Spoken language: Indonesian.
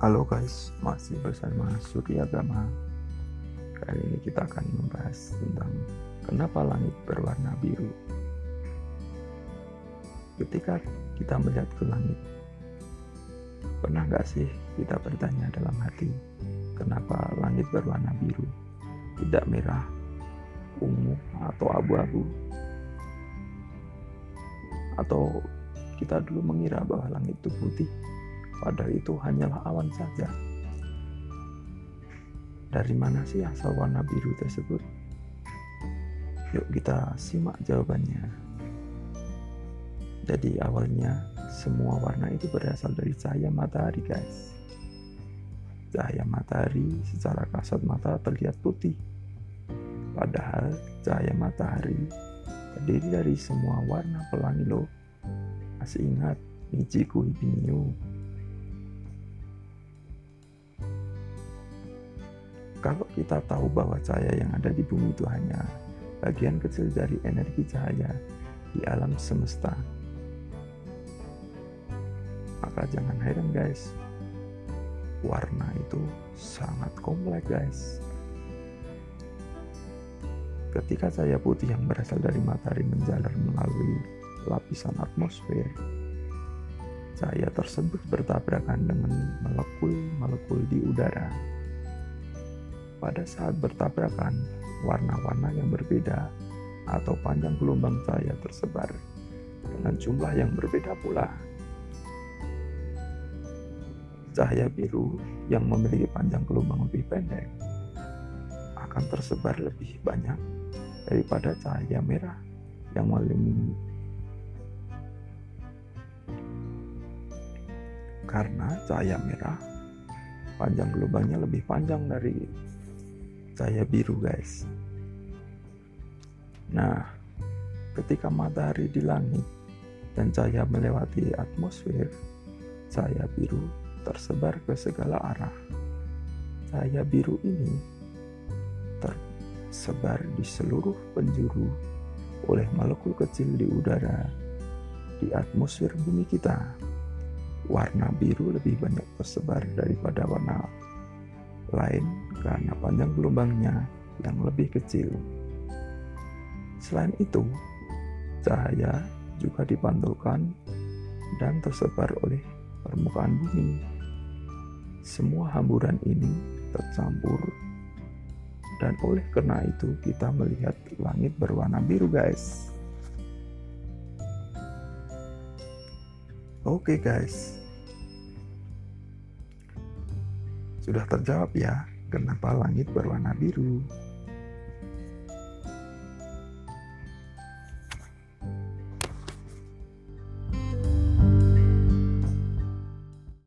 Halo guys, masih bersama Surya Gama. Kali ini kita akan membahas tentang kenapa langit berwarna biru. Ketika kita melihat ke langit, pernah nggak sih kita bertanya dalam hati, kenapa langit berwarna biru, tidak merah, ungu, atau abu-abu? Atau kita dulu mengira bahwa langit itu putih, padahal itu hanyalah awan saja. Dari mana sih asal warna biru tersebut? Yuk kita simak jawabannya. Jadi awalnya semua warna itu berasal dari cahaya matahari guys. Cahaya matahari secara kasat mata terlihat putih. Padahal cahaya matahari terdiri dari semua warna pelangi loh. Masih ingat Michiku Hibiniu Kalau kita tahu bahwa cahaya yang ada di bumi itu hanya bagian kecil dari energi cahaya di alam semesta, maka jangan heran guys, warna itu sangat kompleks guys. Ketika cahaya putih yang berasal dari matahari menjalar melalui lapisan atmosfer, cahaya tersebut bertabrakan dengan molekul-molekul di udara pada saat bertabrakan, warna-warna yang berbeda atau panjang gelombang cahaya tersebar dengan jumlah yang berbeda pula. Cahaya biru yang memiliki panjang gelombang lebih pendek akan tersebar lebih banyak daripada cahaya merah yang melindungi karena cahaya merah panjang gelombangnya lebih panjang dari cahaya biru guys. Nah ketika matahari di langit dan cahaya melewati atmosfer cahaya biru tersebar ke segala arah. Cahaya biru ini tersebar di seluruh penjuru oleh molekul kecil di udara di atmosfer bumi kita. Warna biru lebih banyak tersebar daripada warna lain karena panjang gelombangnya yang lebih kecil. Selain itu, cahaya juga dipantulkan dan tersebar oleh permukaan bumi. Semua hamburan ini tercampur dan oleh karena itu kita melihat langit berwarna biru guys. Oke okay guys, sudah terjawab ya, kenapa langit berwarna biru?